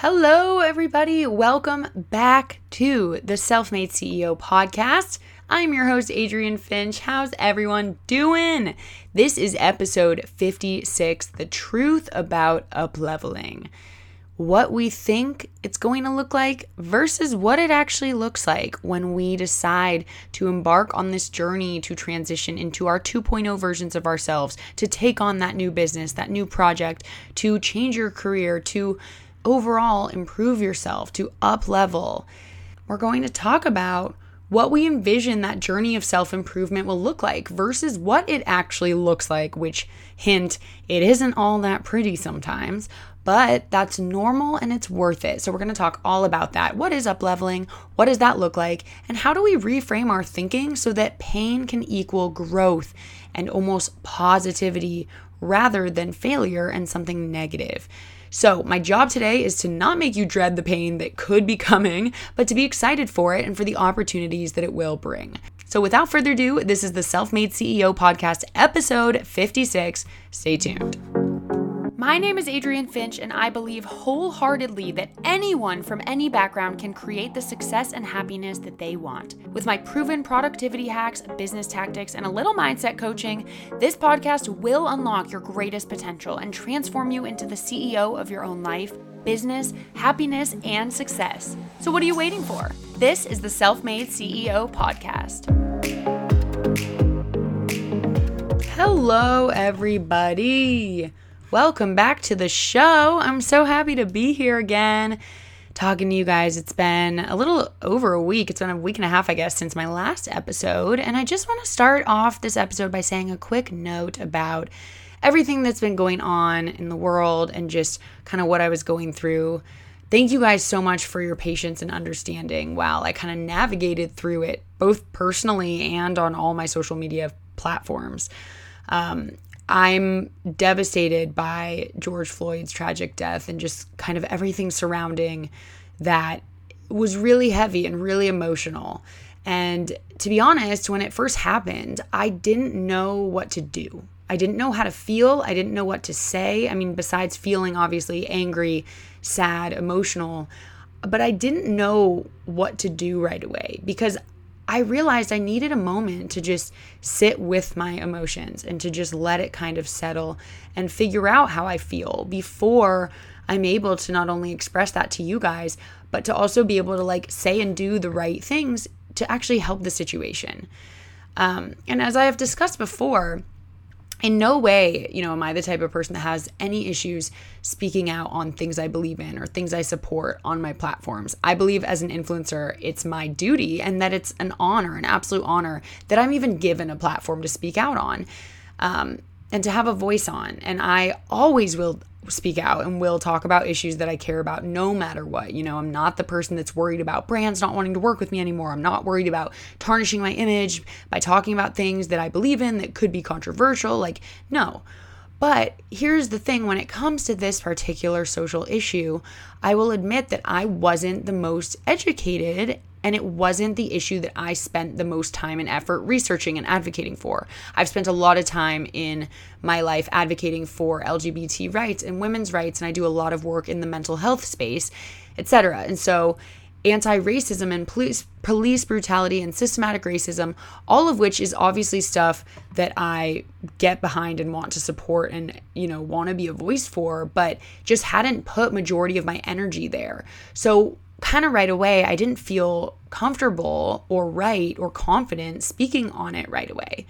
Hello, everybody. Welcome back to the Self Made CEO podcast. I'm your host, Adrienne Finch. How's everyone doing? This is episode 56 The Truth About Upleveling. What we think it's going to look like versus what it actually looks like when we decide to embark on this journey to transition into our 2.0 versions of ourselves, to take on that new business, that new project, to change your career, to overall improve yourself, to up level. We're going to talk about what we envision that journey of self improvement will look like versus what it actually looks like, which, hint, it isn't all that pretty sometimes, but that's normal and it's worth it. So, we're going to talk all about that. What is up leveling? What does that look like? And how do we reframe our thinking so that pain can equal growth and almost positivity rather than failure and something negative? So, my job today is to not make you dread the pain that could be coming, but to be excited for it and for the opportunities that it will bring. So, without further ado, this is the Self Made CEO Podcast, episode 56. Stay tuned. My name is Adrienne Finch, and I believe wholeheartedly that anyone from any background can create the success and happiness that they want. With my proven productivity hacks, business tactics, and a little mindset coaching, this podcast will unlock your greatest potential and transform you into the CEO of your own life, business, happiness, and success. So, what are you waiting for? This is the Self Made CEO Podcast. Hello, everybody. Welcome back to the show. I'm so happy to be here again talking to you guys. It's been a little over a week. It's been a week and a half, I guess, since my last episode. And I just want to start off this episode by saying a quick note about everything that's been going on in the world and just kind of what I was going through. Thank you guys so much for your patience and understanding while I kind of navigated through it, both personally and on all my social media platforms. Um, I'm devastated by George Floyd's tragic death and just kind of everything surrounding that was really heavy and really emotional. And to be honest, when it first happened, I didn't know what to do. I didn't know how to feel. I didn't know what to say. I mean, besides feeling obviously angry, sad, emotional, but I didn't know what to do right away because I realized I needed a moment to just sit with my emotions and to just let it kind of settle and figure out how I feel before I'm able to not only express that to you guys, but to also be able to like say and do the right things to actually help the situation. Um, and as I have discussed before, in no way, you know, am I the type of person that has any issues speaking out on things I believe in or things I support on my platforms. I believe as an influencer, it's my duty and that it's an honor, an absolute honor that I'm even given a platform to speak out on. Um, and to have a voice on. And I always will speak out and will talk about issues that I care about no matter what. You know, I'm not the person that's worried about brands not wanting to work with me anymore. I'm not worried about tarnishing my image by talking about things that I believe in that could be controversial. Like, no. But here's the thing when it comes to this particular social issue, I will admit that I wasn't the most educated and it wasn't the issue that I spent the most time and effort researching and advocating for. I've spent a lot of time in my life advocating for LGBT rights and women's rights, and I do a lot of work in the mental health space, etc. And so, anti racism and police, police brutality and systematic racism, all of which is obviously stuff that I get behind and want to support and, you know, want to be a voice for, but just hadn't put majority of my energy there. So, kind of right away, I didn't feel comfortable or right or confident speaking on it right away.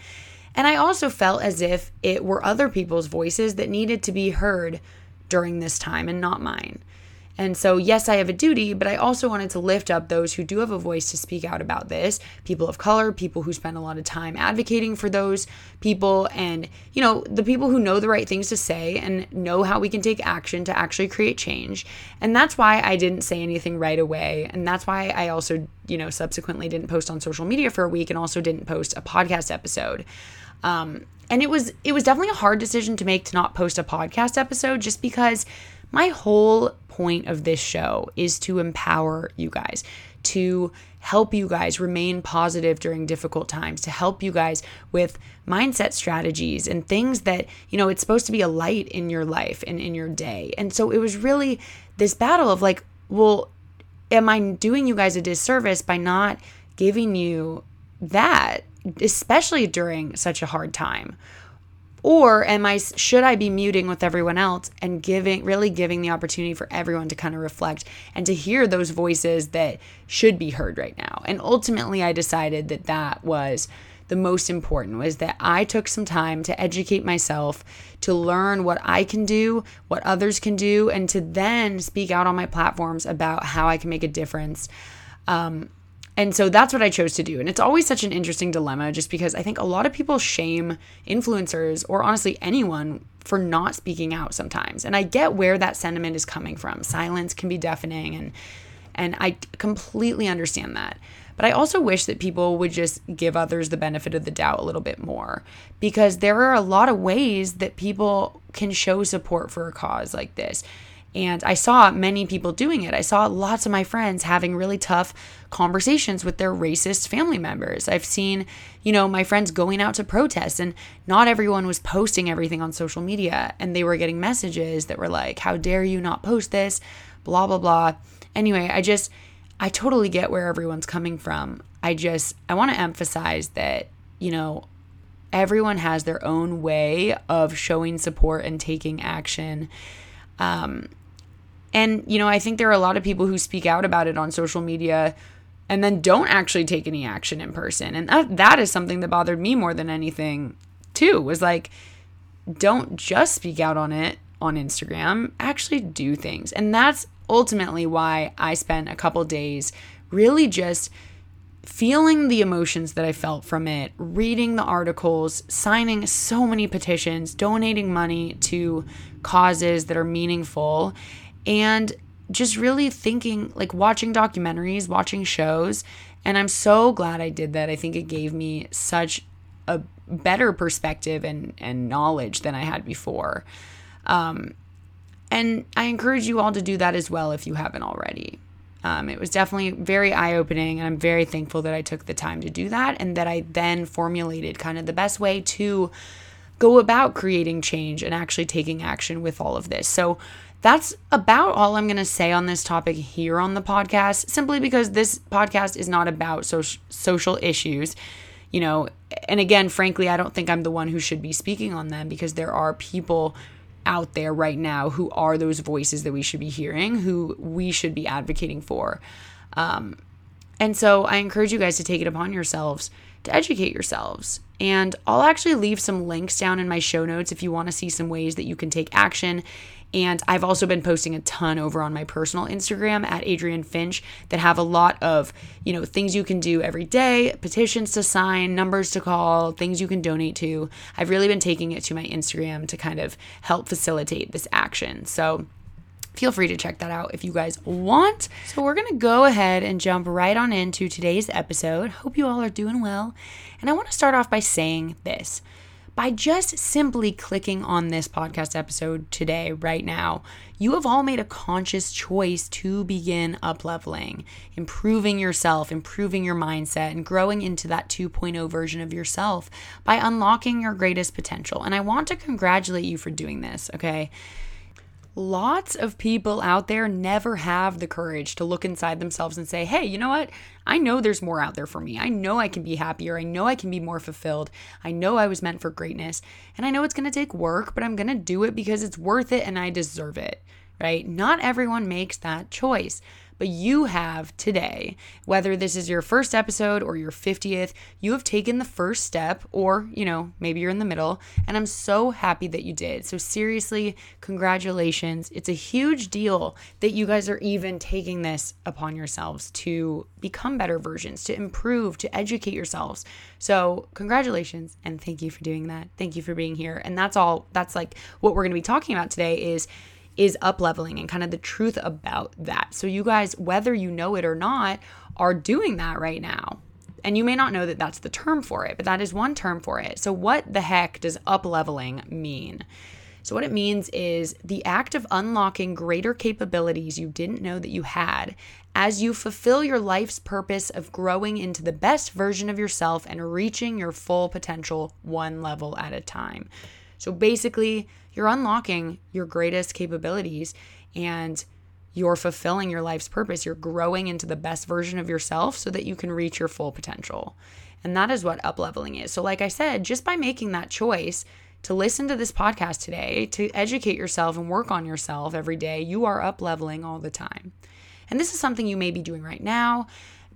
And I also felt as if it were other people's voices that needed to be heard during this time and not mine. And so, yes, I have a duty, but I also wanted to lift up those who do have a voice to speak out about this people of color, people who spend a lot of time advocating for those people, and, you know, the people who know the right things to say and know how we can take action to actually create change. And that's why I didn't say anything right away. And that's why I also, you know, subsequently didn't post on social media for a week and also didn't post a podcast episode. Um, and it was it was definitely a hard decision to make to not post a podcast episode just because my whole point of this show is to empower you guys, to help you guys remain positive during difficult times, to help you guys with mindset strategies and things that, you know, it's supposed to be a light in your life and in your day. And so it was really this battle of like, well, am I doing you guys a disservice by not giving you that, especially during such a hard time? Or am I should I be muting with everyone else and giving really giving the opportunity for everyone to kind of reflect and to hear those voices that should be heard right now? And ultimately I decided that that was the most important was that I took some time to educate myself, to learn what I can do, what others can do, and to then speak out on my platforms about how I can make a difference. Um, and so that's what I chose to do. And it's always such an interesting dilemma just because I think a lot of people shame influencers or honestly anyone for not speaking out sometimes. And I get where that sentiment is coming from. Silence can be deafening and and I completely understand that. But I also wish that people would just give others the benefit of the doubt a little bit more because there are a lot of ways that people can show support for a cause like this. And I saw many people doing it. I saw lots of my friends having really tough conversations with their racist family members. I've seen, you know, my friends going out to protest, and not everyone was posting everything on social media. And they were getting messages that were like, How dare you not post this? Blah, blah, blah. Anyway, I just, I totally get where everyone's coming from. I just, I want to emphasize that, you know, everyone has their own way of showing support and taking action. Um, and, you know, I think there are a lot of people who speak out about it on social media and then don't actually take any action in person. And that, that is something that bothered me more than anything, too, was like, don't just speak out on it on Instagram, actually do things. And that's ultimately why I spent a couple days really just feeling the emotions that I felt from it, reading the articles, signing so many petitions, donating money to causes that are meaningful and just really thinking like watching documentaries, watching shows, and I'm so glad I did that. I think it gave me such a better perspective and and knowledge than I had before. Um, and I encourage you all to do that as well if you haven't already. Um, it was definitely very eye opening, and I'm very thankful that I took the time to do that and that I then formulated kind of the best way to go about creating change and actually taking action with all of this. So, that's about all I'm going to say on this topic here on the podcast, simply because this podcast is not about so- social issues. You know, and again, frankly, I don't think I'm the one who should be speaking on them because there are people out there right now who are those voices that we should be hearing, who we should be advocating for. Um, and so I encourage you guys to take it upon yourselves to educate yourselves. And I'll actually leave some links down in my show notes if you want to see some ways that you can take action and I've also been posting a ton over on my personal Instagram at Adrienne Finch that have a lot of, you know, things you can do every day, petitions to sign, numbers to call, things you can donate to. I've really been taking it to my Instagram to kind of help facilitate this action. So, feel free to check that out if you guys want. So, we're going to go ahead and jump right on into today's episode. Hope you all are doing well. And I want to start off by saying this by just simply clicking on this podcast episode today, right now, you have all made a conscious choice to begin up leveling, improving yourself, improving your mindset, and growing into that 2.0 version of yourself by unlocking your greatest potential. And I want to congratulate you for doing this, okay? Lots of people out there never have the courage to look inside themselves and say, hey, you know what? I know there's more out there for me. I know I can be happier. I know I can be more fulfilled. I know I was meant for greatness. And I know it's going to take work, but I'm going to do it because it's worth it and I deserve it, right? Not everyone makes that choice. But you have today, whether this is your first episode or your 50th, you have taken the first step, or, you know, maybe you're in the middle. And I'm so happy that you did. So, seriously, congratulations. It's a huge deal that you guys are even taking this upon yourselves to become better versions, to improve, to educate yourselves. So, congratulations and thank you for doing that. Thank you for being here. And that's all, that's like what we're going to be talking about today is is up leveling and kind of the truth about that. So, you guys, whether you know it or not, are doing that right now. And you may not know that that's the term for it, but that is one term for it. So, what the heck does up leveling mean? So, what it means is the act of unlocking greater capabilities you didn't know that you had as you fulfill your life's purpose of growing into the best version of yourself and reaching your full potential one level at a time. So, basically, you're unlocking your greatest capabilities and you're fulfilling your life's purpose. You're growing into the best version of yourself so that you can reach your full potential. And that is what up leveling is. So, like I said, just by making that choice, to listen to this podcast today, to educate yourself and work on yourself every day, you are up leveling all the time. And this is something you may be doing right now,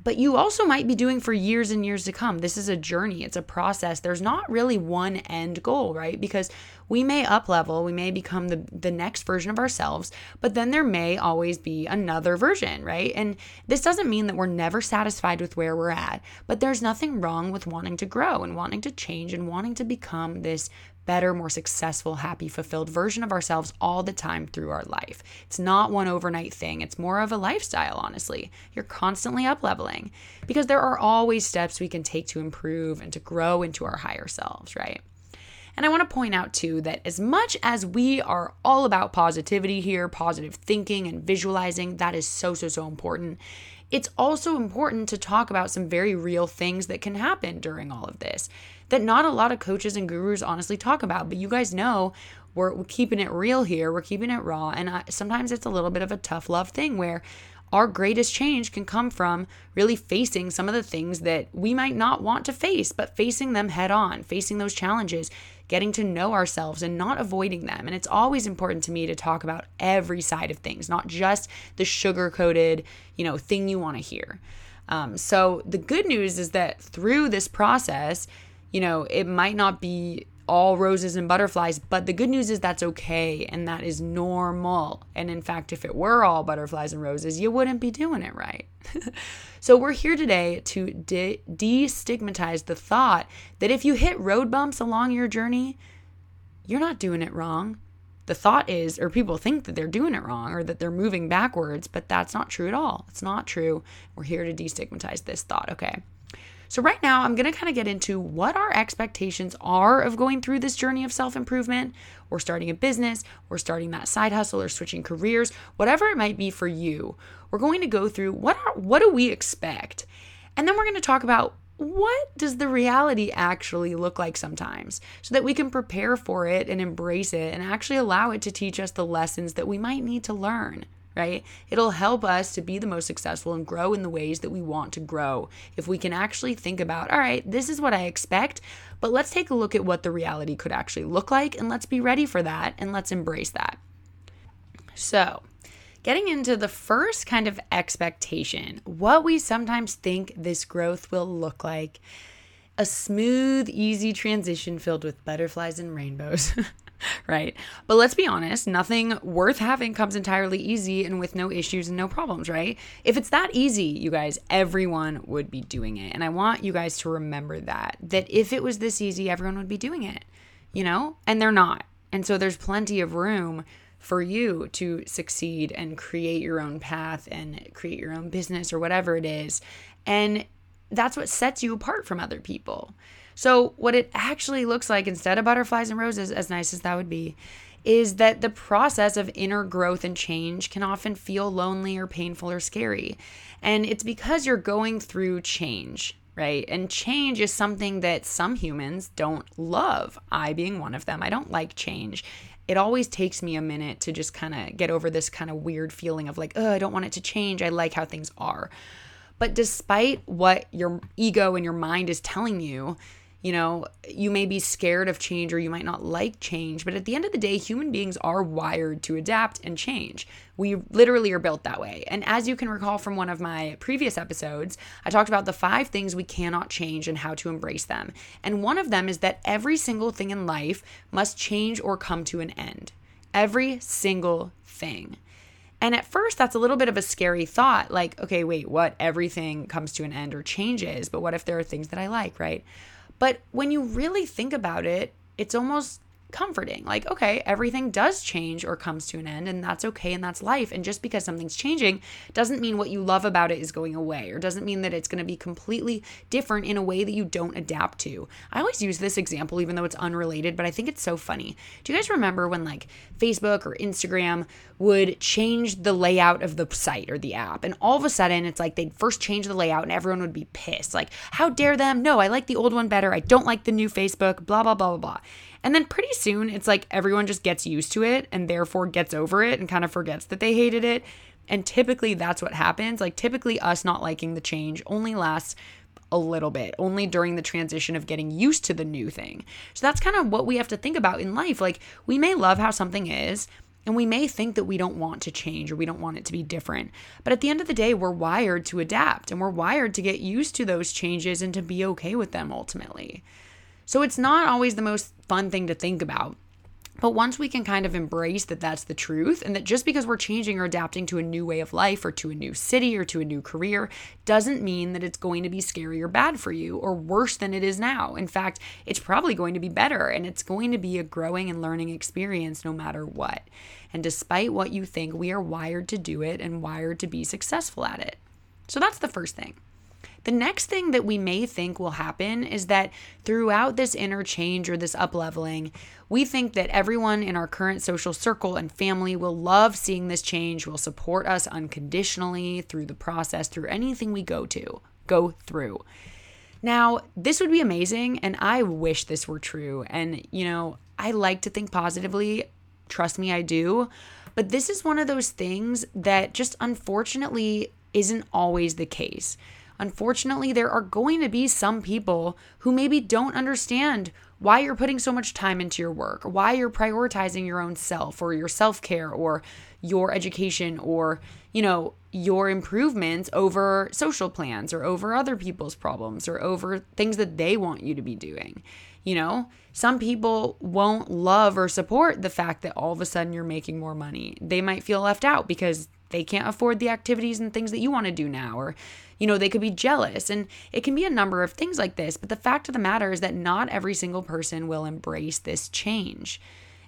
but you also might be doing for years and years to come. This is a journey, it's a process. There's not really one end goal, right? Because we may up level, we may become the, the next version of ourselves, but then there may always be another version, right? And this doesn't mean that we're never satisfied with where we're at, but there's nothing wrong with wanting to grow and wanting to change and wanting to become this better, more successful, happy, fulfilled version of ourselves all the time through our life. It's not one overnight thing, it's more of a lifestyle, honestly. You're constantly up leveling because there are always steps we can take to improve and to grow into our higher selves, right? And I want to point out too that as much as we are all about positivity here, positive thinking and visualizing, that is so, so, so important it's also important to talk about some very real things that can happen during all of this that not a lot of coaches and gurus honestly talk about. But you guys know we're, keeping it real here, we're keeping it raw. And I, sometimes it's a little bit of a tough love thing where our greatest change can come from really facing some of the things that we might not want to face, but facing them head on, facing those challenges, getting to know ourselves and not avoiding them. And it's always important to me to talk about every side of things, not just the sugar coated, you know, thing you want to hear. Um, so the good news is that through this process, you know, it might not be all roses and butterflies, but the good news is that's okay and that is normal. And in fact, if it were all butterflies and roses, you wouldn't be doing it right. so, we're here today to de- destigmatize the thought that if you hit road bumps along your journey, you're not doing it wrong. The thought is, or people think that they're doing it wrong or that they're moving backwards, but that's not true at all. It's not true. We're here to destigmatize this thought, okay? So, right now, I'm going to kind of get into what our expectations are of going through this journey of self improvement, or starting a business, or starting that side hustle, or switching careers, whatever it might be for you. We're going to go through what are, what do we expect, and then we're going to talk about what does the reality actually look like sometimes so that we can prepare for it and embrace it and actually allow it to teach us the lessons that we might need to learn right? It'll help us to be the most successful and grow in the ways that we want to grow. If we can actually think about, all right, this is what I expect, but let's take a look at what the reality could actually look like and let's be ready for that and let's embrace that. So, getting into the first kind of expectation, what we sometimes think this growth will look like. A smooth, easy transition filled with butterflies and rainbows. right? But let's be honest, nothing worth having comes entirely easy and with no issues and no problems, right? If it's that easy, you guys, everyone would be doing it. And I want you guys to remember that that if it was this easy, everyone would be doing it. You know? And they're not. And so there's plenty of room for you to succeed and create your own path and create your own business or whatever it is. And that's what sets you apart from other people. So, what it actually looks like instead of butterflies and roses, as nice as that would be, is that the process of inner growth and change can often feel lonely or painful or scary. And it's because you're going through change, right? And change is something that some humans don't love. I being one of them. I don't like change. It always takes me a minute to just kind of get over this kind of weird feeling of like, oh, I don't want it to change. I like how things are. But despite what your ego and your mind is telling you, you know, you may be scared of change or you might not like change, but at the end of the day, human beings are wired to adapt and change. We literally are built that way. And as you can recall from one of my previous episodes, I talked about the five things we cannot change and how to embrace them. And one of them is that every single thing in life must change or come to an end. Every single thing. And at first, that's a little bit of a scary thought like, okay, wait, what? Everything comes to an end or changes, but what if there are things that I like, right? But when you really think about it, it's almost comforting. Like, okay, everything does change or comes to an end, and that's okay, and that's life. And just because something's changing doesn't mean what you love about it is going away, or doesn't mean that it's going to be completely different in a way that you don't adapt to. I always use this example, even though it's unrelated, but I think it's so funny. Do you guys remember when like Facebook or Instagram would change the layout of the site or the app, and all of a sudden it's like they'd first change the layout and everyone would be pissed. Like, how dare them? No, I like the old one better. I don't like the new Facebook, blah, blah, blah, blah, blah. And then pretty soon, it's like everyone just gets used to it and therefore gets over it and kind of forgets that they hated it. And typically, that's what happens. Like, typically, us not liking the change only lasts a little bit, only during the transition of getting used to the new thing. So, that's kind of what we have to think about in life. Like, we may love how something is, and we may think that we don't want to change or we don't want it to be different. But at the end of the day, we're wired to adapt and we're wired to get used to those changes and to be okay with them ultimately. So it's not always the most fun thing to think about. But once we can kind of embrace that that's the truth, and that just because we're changing or adapting to a new way of life or to a new city or to a new career doesn't mean that it's going to be scary or bad for you or worse than it is now. In fact, it's probably going to be better and it's going to be a growing and learning experience no matter what. And despite what you think, we are wired to do it and wired to be successful at it. So that's the first thing. The next thing that we may think will happen is that throughout this interchange or this upleveling, we think that everyone in our current social circle and family will love seeing this change, will support us unconditionally through the process, through anything we go to, go through. Now, this would be amazing, and I wish this were true. And, you know, I like to think positively. Trust me, I do. But this is one of those things that just unfortunately isn't always the case. Unfortunately, there are going to be some people who maybe don't understand why you're putting so much time into your work, why you're prioritizing your own self or your self care or your education or, you know, your improvements over social plans or over other people's problems or over things that they want you to be doing. You know, some people won't love or support the fact that all of a sudden you're making more money. They might feel left out because they can't afford the activities and things that you want to do now or you know they could be jealous and it can be a number of things like this but the fact of the matter is that not every single person will embrace this change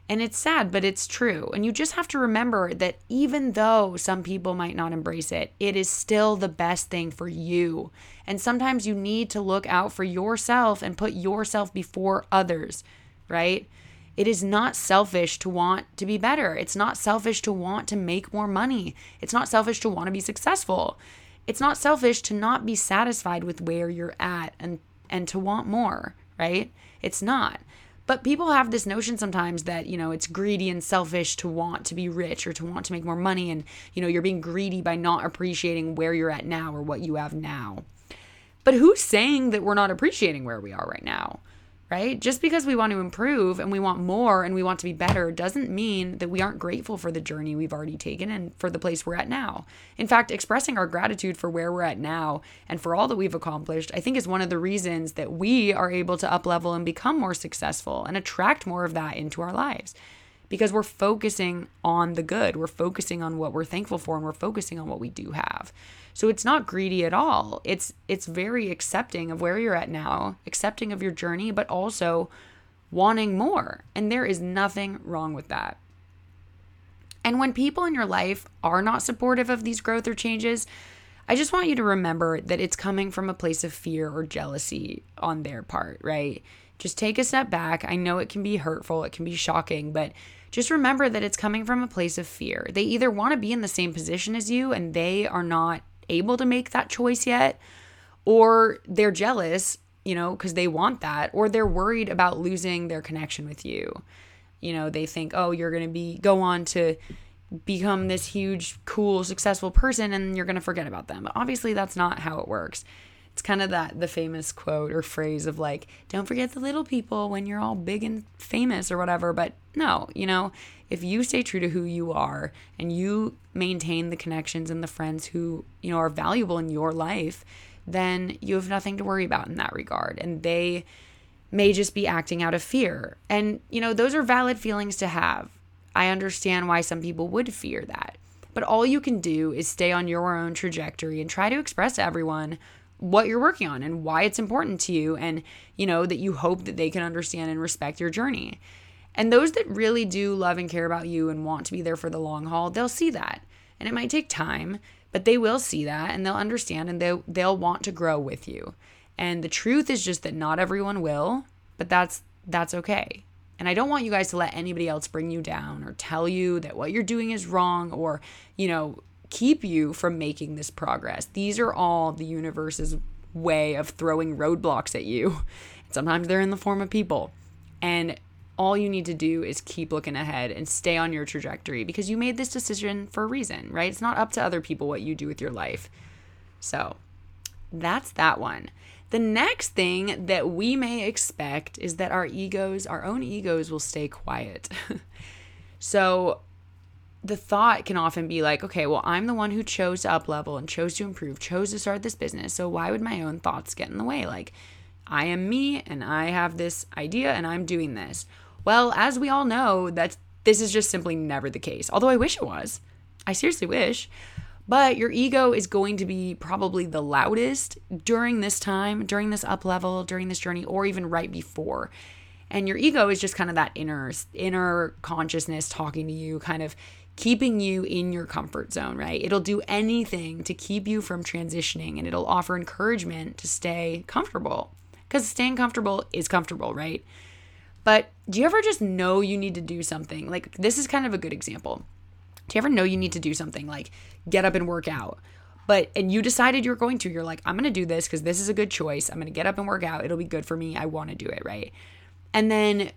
and it's sad but it's true and you just have to remember that even though some people might not embrace it it is still the best thing for you and sometimes you need to look out for yourself and put yourself before others right it is not selfish to want to be better. It's not selfish to want to make more money. It's not selfish to want to be successful. It's not selfish to not be satisfied with where you're at and and to want more, right? It's not. But people have this notion sometimes that, you know, it's greedy and selfish to want to be rich or to want to make more money and, you know, you're being greedy by not appreciating where you're at now or what you have now. But who's saying that we're not appreciating where we are right now? Right? Just because we want to improve and we want more and we want to be better doesn't mean that we aren't grateful for the journey we've already taken and for the place we're at now. In fact, expressing our gratitude for where we're at now and for all that we've accomplished, I think is one of the reasons that we are able to uplevel and become more successful and attract more of that into our lives. Because we're focusing on the good, we're focusing on what we're thankful for, and we're focusing on what we do have. So it's not greedy at all. It's it's very accepting of where you're at now, accepting of your journey, but also wanting more. And there is nothing wrong with that. And when people in your life are not supportive of these growth or changes, I just want you to remember that it's coming from a place of fear or jealousy on their part, right? Just take a step back. I know it can be hurtful, it can be shocking, but just remember that it's coming from a place of fear. They either want to be in the same position as you and they are not able to make that choice yet, or they're jealous, you know, because they want that, or they're worried about losing their connection with you. You know, they think, oh, you're going to be, go on to become this huge, cool, successful person and you're going to forget about them. But obviously, that's not how it works. It's kind of that the famous quote or phrase of like, don't forget the little people when you're all big and famous or whatever. But no, you know, if you stay true to who you are and you maintain the connections and the friends who, you know, are valuable in your life, then you have nothing to worry about in that regard. And they may just be acting out of fear. And, you know, those are valid feelings to have. I understand why some people would fear that. But all you can do is stay on your own trajectory and try to express to everyone what you're working on and why it's important to you and you know that you hope that they can understand and respect your journey And those that really do love and care about you and want to be there for the long haul, they'll see that. And it might take time, but they will see that and they'll understand and they'll, they'll want to grow with you. And the truth is just that not everyone will, but that's that's okay. And I don't want you guys to let anybody else bring you down or tell you that what you're doing is wrong or, you know, keep you from making this progress. These are all the universe's way of throwing roadblocks at you. Sometimes they're in the form of people. And all you need to do is keep looking ahead and stay on your trajectory because you made this decision for a reason, right? It's not up to other people what you do with your life. So that's that one. The next thing that we may expect is that our egos, our own egos, will stay quiet. so the thought can often be like, okay, well, I'm the one who chose to up level and chose to improve, chose to start this business. So why would my own thoughts get in the way? Like, I am me and I have this idea and I'm doing this. Well, as we all know, that this is just simply never the case. Although I wish it was. I seriously wish. But your ego is going to be probably the loudest during this time, during this up level, during this journey, or even right before. And your ego is just kind of that inner inner consciousness talking to you, kind of keeping you in your comfort zone, right? It'll do anything to keep you from transitioning and it'll offer encouragement to stay comfortable. Because staying comfortable is comfortable, right? But do you ever just know you need to do something? Like, this is kind of a good example. Do you ever know you need to do something like get up and work out? But, and you decided you're going to, you're like, I'm to do this because this is a good choice. I'm to get up and work out. It'll be good for me. I want to do it, right? And then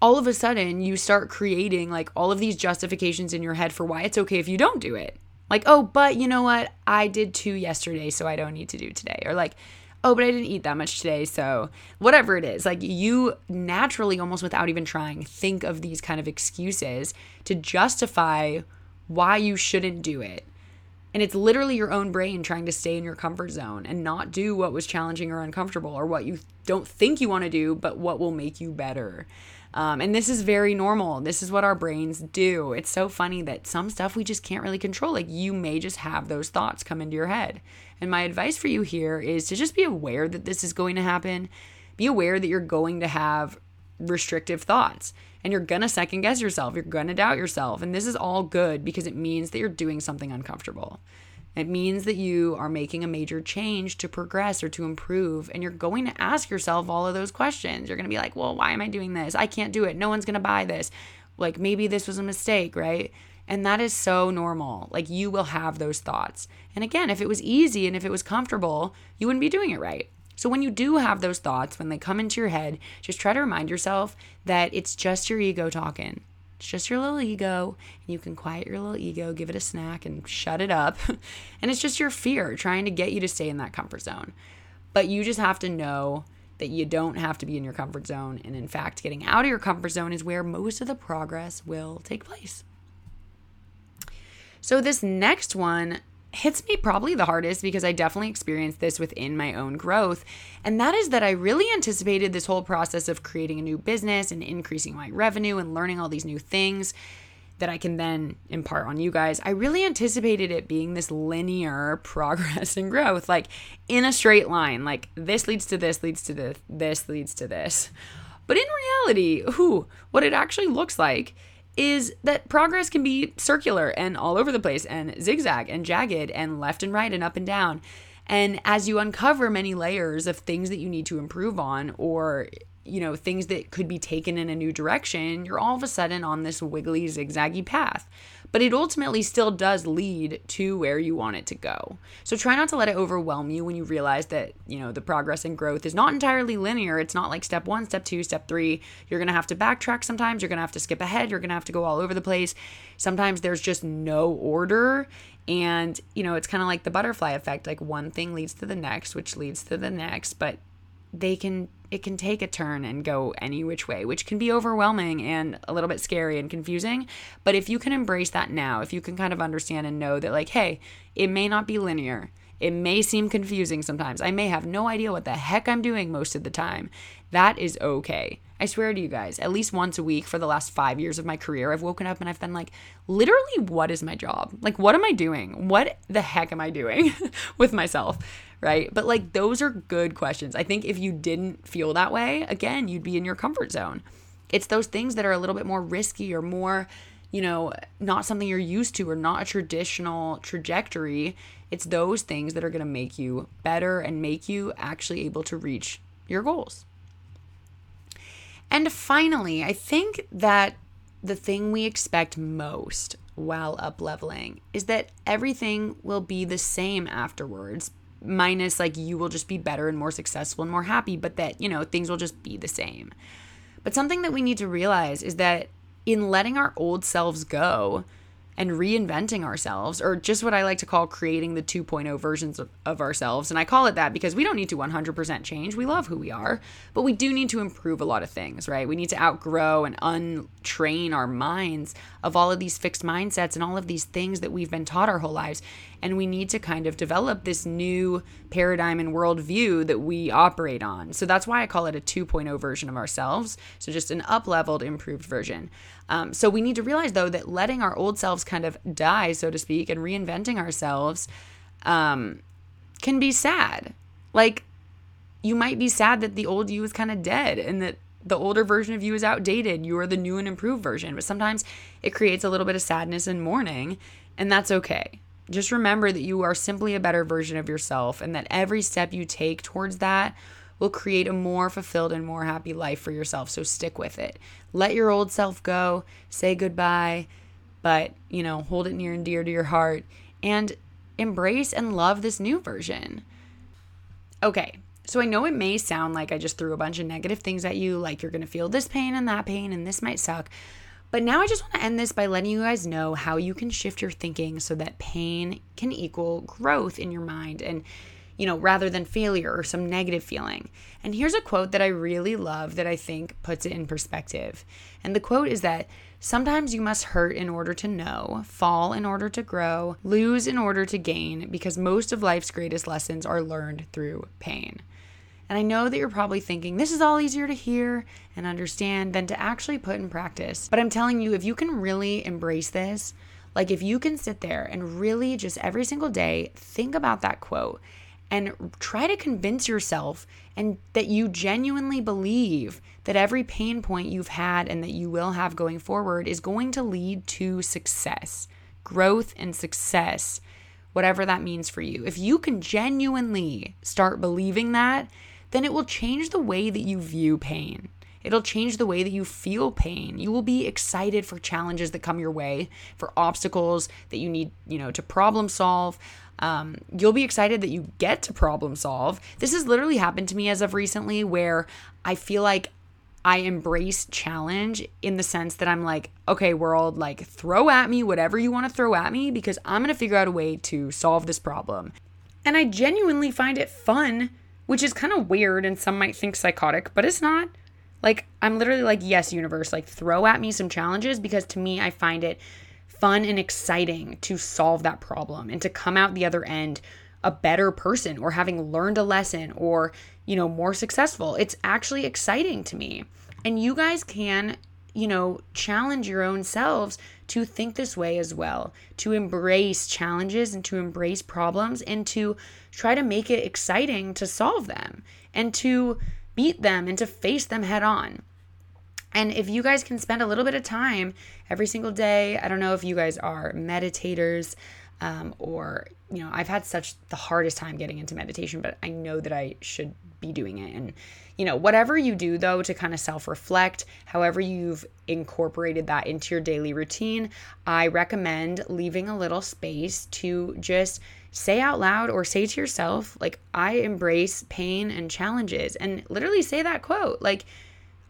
all of a sudden you start creating like all of these justifications in your head for why it's okay if you don't do it. Like, oh, but you know what? I did two yesterday, so I don't need to do today. Or like, oh, but I didn't eat that much today. So, whatever it is, like you naturally, almost without even trying, think of these kind of excuses to justify why you shouldn't do it. And it's literally your own brain trying to stay in your comfort zone and not do what was challenging or uncomfortable or what you don't think you want to do, but what will make you better. Um, and this is very normal. This is what our brains do. It's so funny that some stuff we just can't really control. Like you may just have those thoughts come into your head. And my advice for you here is to just be aware that this is going to happen. Be aware that you're going to have restrictive thoughts and you're going to second guess yourself. You're going to doubt yourself. And this is all good because it means that you're doing something uncomfortable. It means that you are making a major change to progress or to improve. And you're going to ask yourself all of those questions. You're going to be like, well, why am I doing this? I can't do it. No one's going to buy this. Like maybe this was a mistake, right? And that is so normal. Like you will have those thoughts. And again, if it was easy and if it was comfortable, you wouldn't be doing it right. So when you do have those thoughts, when they come into your head, just try to remind yourself that it's just your ego talking. It's just your little ego, and you can quiet your little ego, give it a snack, and shut it up. and it's just your fear trying to get you to stay in that comfort zone. But you just have to know that you don't have to be in your comfort zone. And in fact, getting out of your comfort zone is where most of the progress will take place. So, this next one hits me probably the hardest because I definitely experienced this within my own growth. And that is that I really anticipated this whole process of creating a new business and increasing my revenue and learning all these new things that I can then impart on you guys. I really anticipated it being this linear progress and growth, like in a straight line, like this leads to this, leads to this, this leads to this. But in reality, who what it actually looks like is that progress can be circular and all over the place and zigzag and jagged and left and right and up and down. And as you uncover many layers of things that you need to improve on or you know, things that could be taken in a new direction, you're all of a sudden on this wiggly, zigzaggy path. But it ultimately still does lead to where you want it to go. So try not to let it overwhelm you when you realize that, you know, the progress and growth is not entirely linear. It's not like step one, step two, step three. You're going to have to backtrack sometimes. You're going to have to skip ahead. You're going to have to go all over the place. Sometimes there's just no order. And, you know, it's kind of like the butterfly effect. Like one thing leads to the next, which leads to the next. But they can it can take a turn and go any which way, which can be overwhelming and a little bit scary and confusing. But if you can embrace that now, if you can kind of understand and know that, like, hey, it may not be linear, it may seem confusing sometimes, I may have no idea what the heck I'm doing most of the time, that is okay. I swear to you guys, at least once a week for the last five years of my career, I've woken up and I've been like, literally, what is my job? Like, what am I doing? What the heck am I doing with myself? Right. But like, those are good questions. I think if you didn't feel that way, again, you'd be in your comfort zone. It's those things that are a little bit more risky or more, you know, not something you're used to or not a traditional trajectory. It's those things that are going to make you better and make you actually able to reach your goals. And finally, I think that the thing we expect most while up leveling is that everything will be the same afterwards minus like you will just be better and more successful and more happy but that you know things will just be the same. But something that we need to realize is that in letting our old selves go and reinventing ourselves, or just what I like to call creating the 2.0 versions of, of, ourselves. And I call it that because we don't need to 100% change. We love who we are, but we do need to improve a lot of things, right? We need to outgrow and untrain our minds of all of these fixed mindsets and all of these things that we've been taught our whole lives. And we need to kind of develop this new paradigm and worldview that we operate on. So that's why I call it a 2.0 version of ourselves. So just an up leveled, improved version. Um, so we need to realize, though, that letting our old selves kind of die, so to speak, and reinventing ourselves um, can be sad. Like, you might be sad that the old you is kind of dead and that the older version of you is outdated. You are the new and improved version. But sometimes it creates a little bit of sadness and mourning, and that's okay. Just remember that you are simply a better version of yourself and that every step you take towards that will create a more fulfilled and more happy life for yourself. So stick with it. Let your old self go, say goodbye, but, you know, hold it near and dear to your heart and embrace and love this new version. Okay, so I know it may sound like I just threw a bunch of negative things at you, like you're to feel this pain and that pain, and this might suck. But now I just want to end this by letting you guys know how you can shift your thinking so that pain can equal growth in your mind and you know, rather than failure or some negative feeling. And here's a quote that I really love that I think puts it in perspective. And the quote is that sometimes you must hurt in order to know, fall in order to grow, lose in order to gain, because most of life's greatest lessons are learned through pain. And I know that you're probably thinking this is all easier to hear and understand than to actually put in practice. But I'm telling you, if you can really embrace this, like if you can sit there and really just every single day think about that quote and try to convince yourself and that you genuinely believe that every pain point you've had and that you will have going forward is going to lead to success, growth and success, whatever that means for you. If you can genuinely start believing that, then it will change the way that you view pain. It'll change the way that you feel pain. You will be excited for challenges that come your way, for obstacles that you need, you know, to problem solve. Um, you'll be excited that you get to problem solve. This has literally happened to me as of recently where I feel like I embrace challenge in the sense that I'm like, okay, world, like throw at me whatever you want to throw at me because I'm going to figure out a way to solve this problem. And I genuinely find it fun which is kind of weird and some might think psychotic, but it's not. Like, I'm literally like, yes, universe, like, throw at me some challenges because to me, I find it fun and exciting to solve that problem and to come out the other end a better person or having learned a lesson or, you know, more successful. It's actually exciting to me. And you guys can, you know, challenge your own selves to think this way as well, to embrace challenges and to embrace problems and to try to make it exciting to solve them and to beat them and to face them head on. And if you guys can spend a little bit of time every single day, I don't know if you guys are meditators um, or, you know, I've had such the hardest time getting into meditation, but I know that I should be doing it. And, you know, whatever you do though to kind of self reflect, however you've incorporated that into your daily routine, I recommend leaving a little space to just say out loud or say to yourself, like, I embrace pain and challenges. And literally say that quote, like,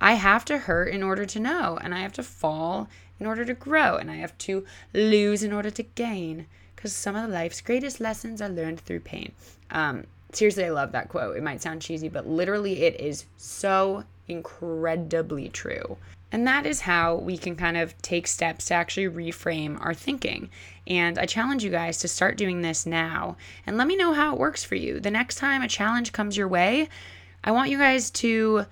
I have to hurt in order to know, and I have to fall in order to grow, and I have to lose in order to gain. Because some of life's greatest lessons are learned through pain. Um, seriously, I love that quote. It might sound cheesy, but literally, it is so incredibly true. And that is how we can kind of take steps to actually reframe our thinking. And I challenge you guys to start doing this now and let me know how it works for you. The next time a challenge comes your way, I want you guys to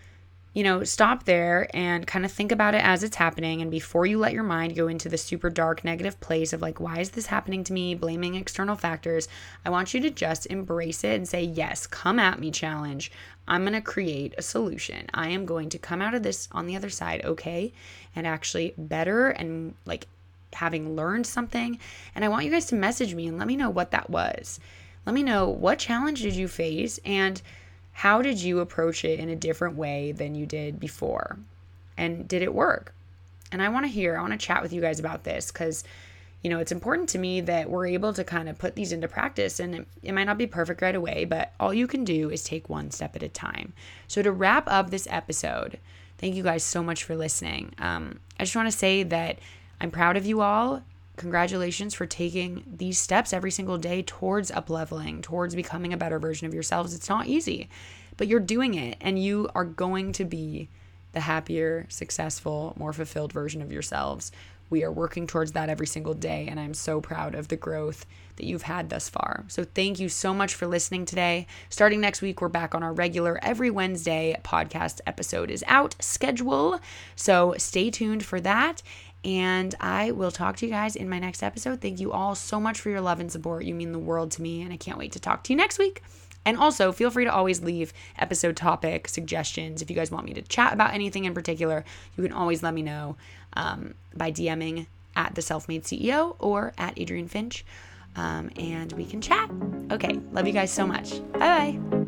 you know, stop there and kind of think about it as it's happening. And before you let your mind go into the super dark negative place of like, why is this happening to me? Blaming external factors, I want you to just embrace it and say, yes, come at me, challenge. I'm going to create a solution. I am going to come out of this on the other side, okay? And actually better and like having learned something. And I want you guys to message me and let me know what that was. Let me know what challenge did you face and how did you approach it in a different way than you did before? And did it work? And I want to hear, I want to chat with you guys about this because, you know, it's important to me that we're able to kind of put these into practice. And it, it might not be perfect right away, but all you can do is take one step at a time. So, to wrap up this episode, thank you guys so much for listening. Um, I just want to say that I'm proud of you all congratulations for taking these steps every single day towards up leveling, towards becoming a better version of yourselves. It's not easy, but you're doing it and you are going to be the happier, successful, more fulfilled version of yourselves. We are working towards that every single day, and I'm so proud of the growth that you've had thus far. So, thank you so much for listening today. Starting next week, we're back on our regular every Wednesday podcast episode is out schedule. So, stay tuned for that. And I will talk to you guys in my next episode. Thank you all so much for your love and support. You mean the world to me, and I can't wait to talk to you next week. And also, feel free to always leave episode topic suggestions. If you guys want me to chat about anything in particular, you can always let me know um, by DMing at the Self Made CEO or at Adrienne Finch, um, and we can chat. Okay, love you guys so much. Bye bye.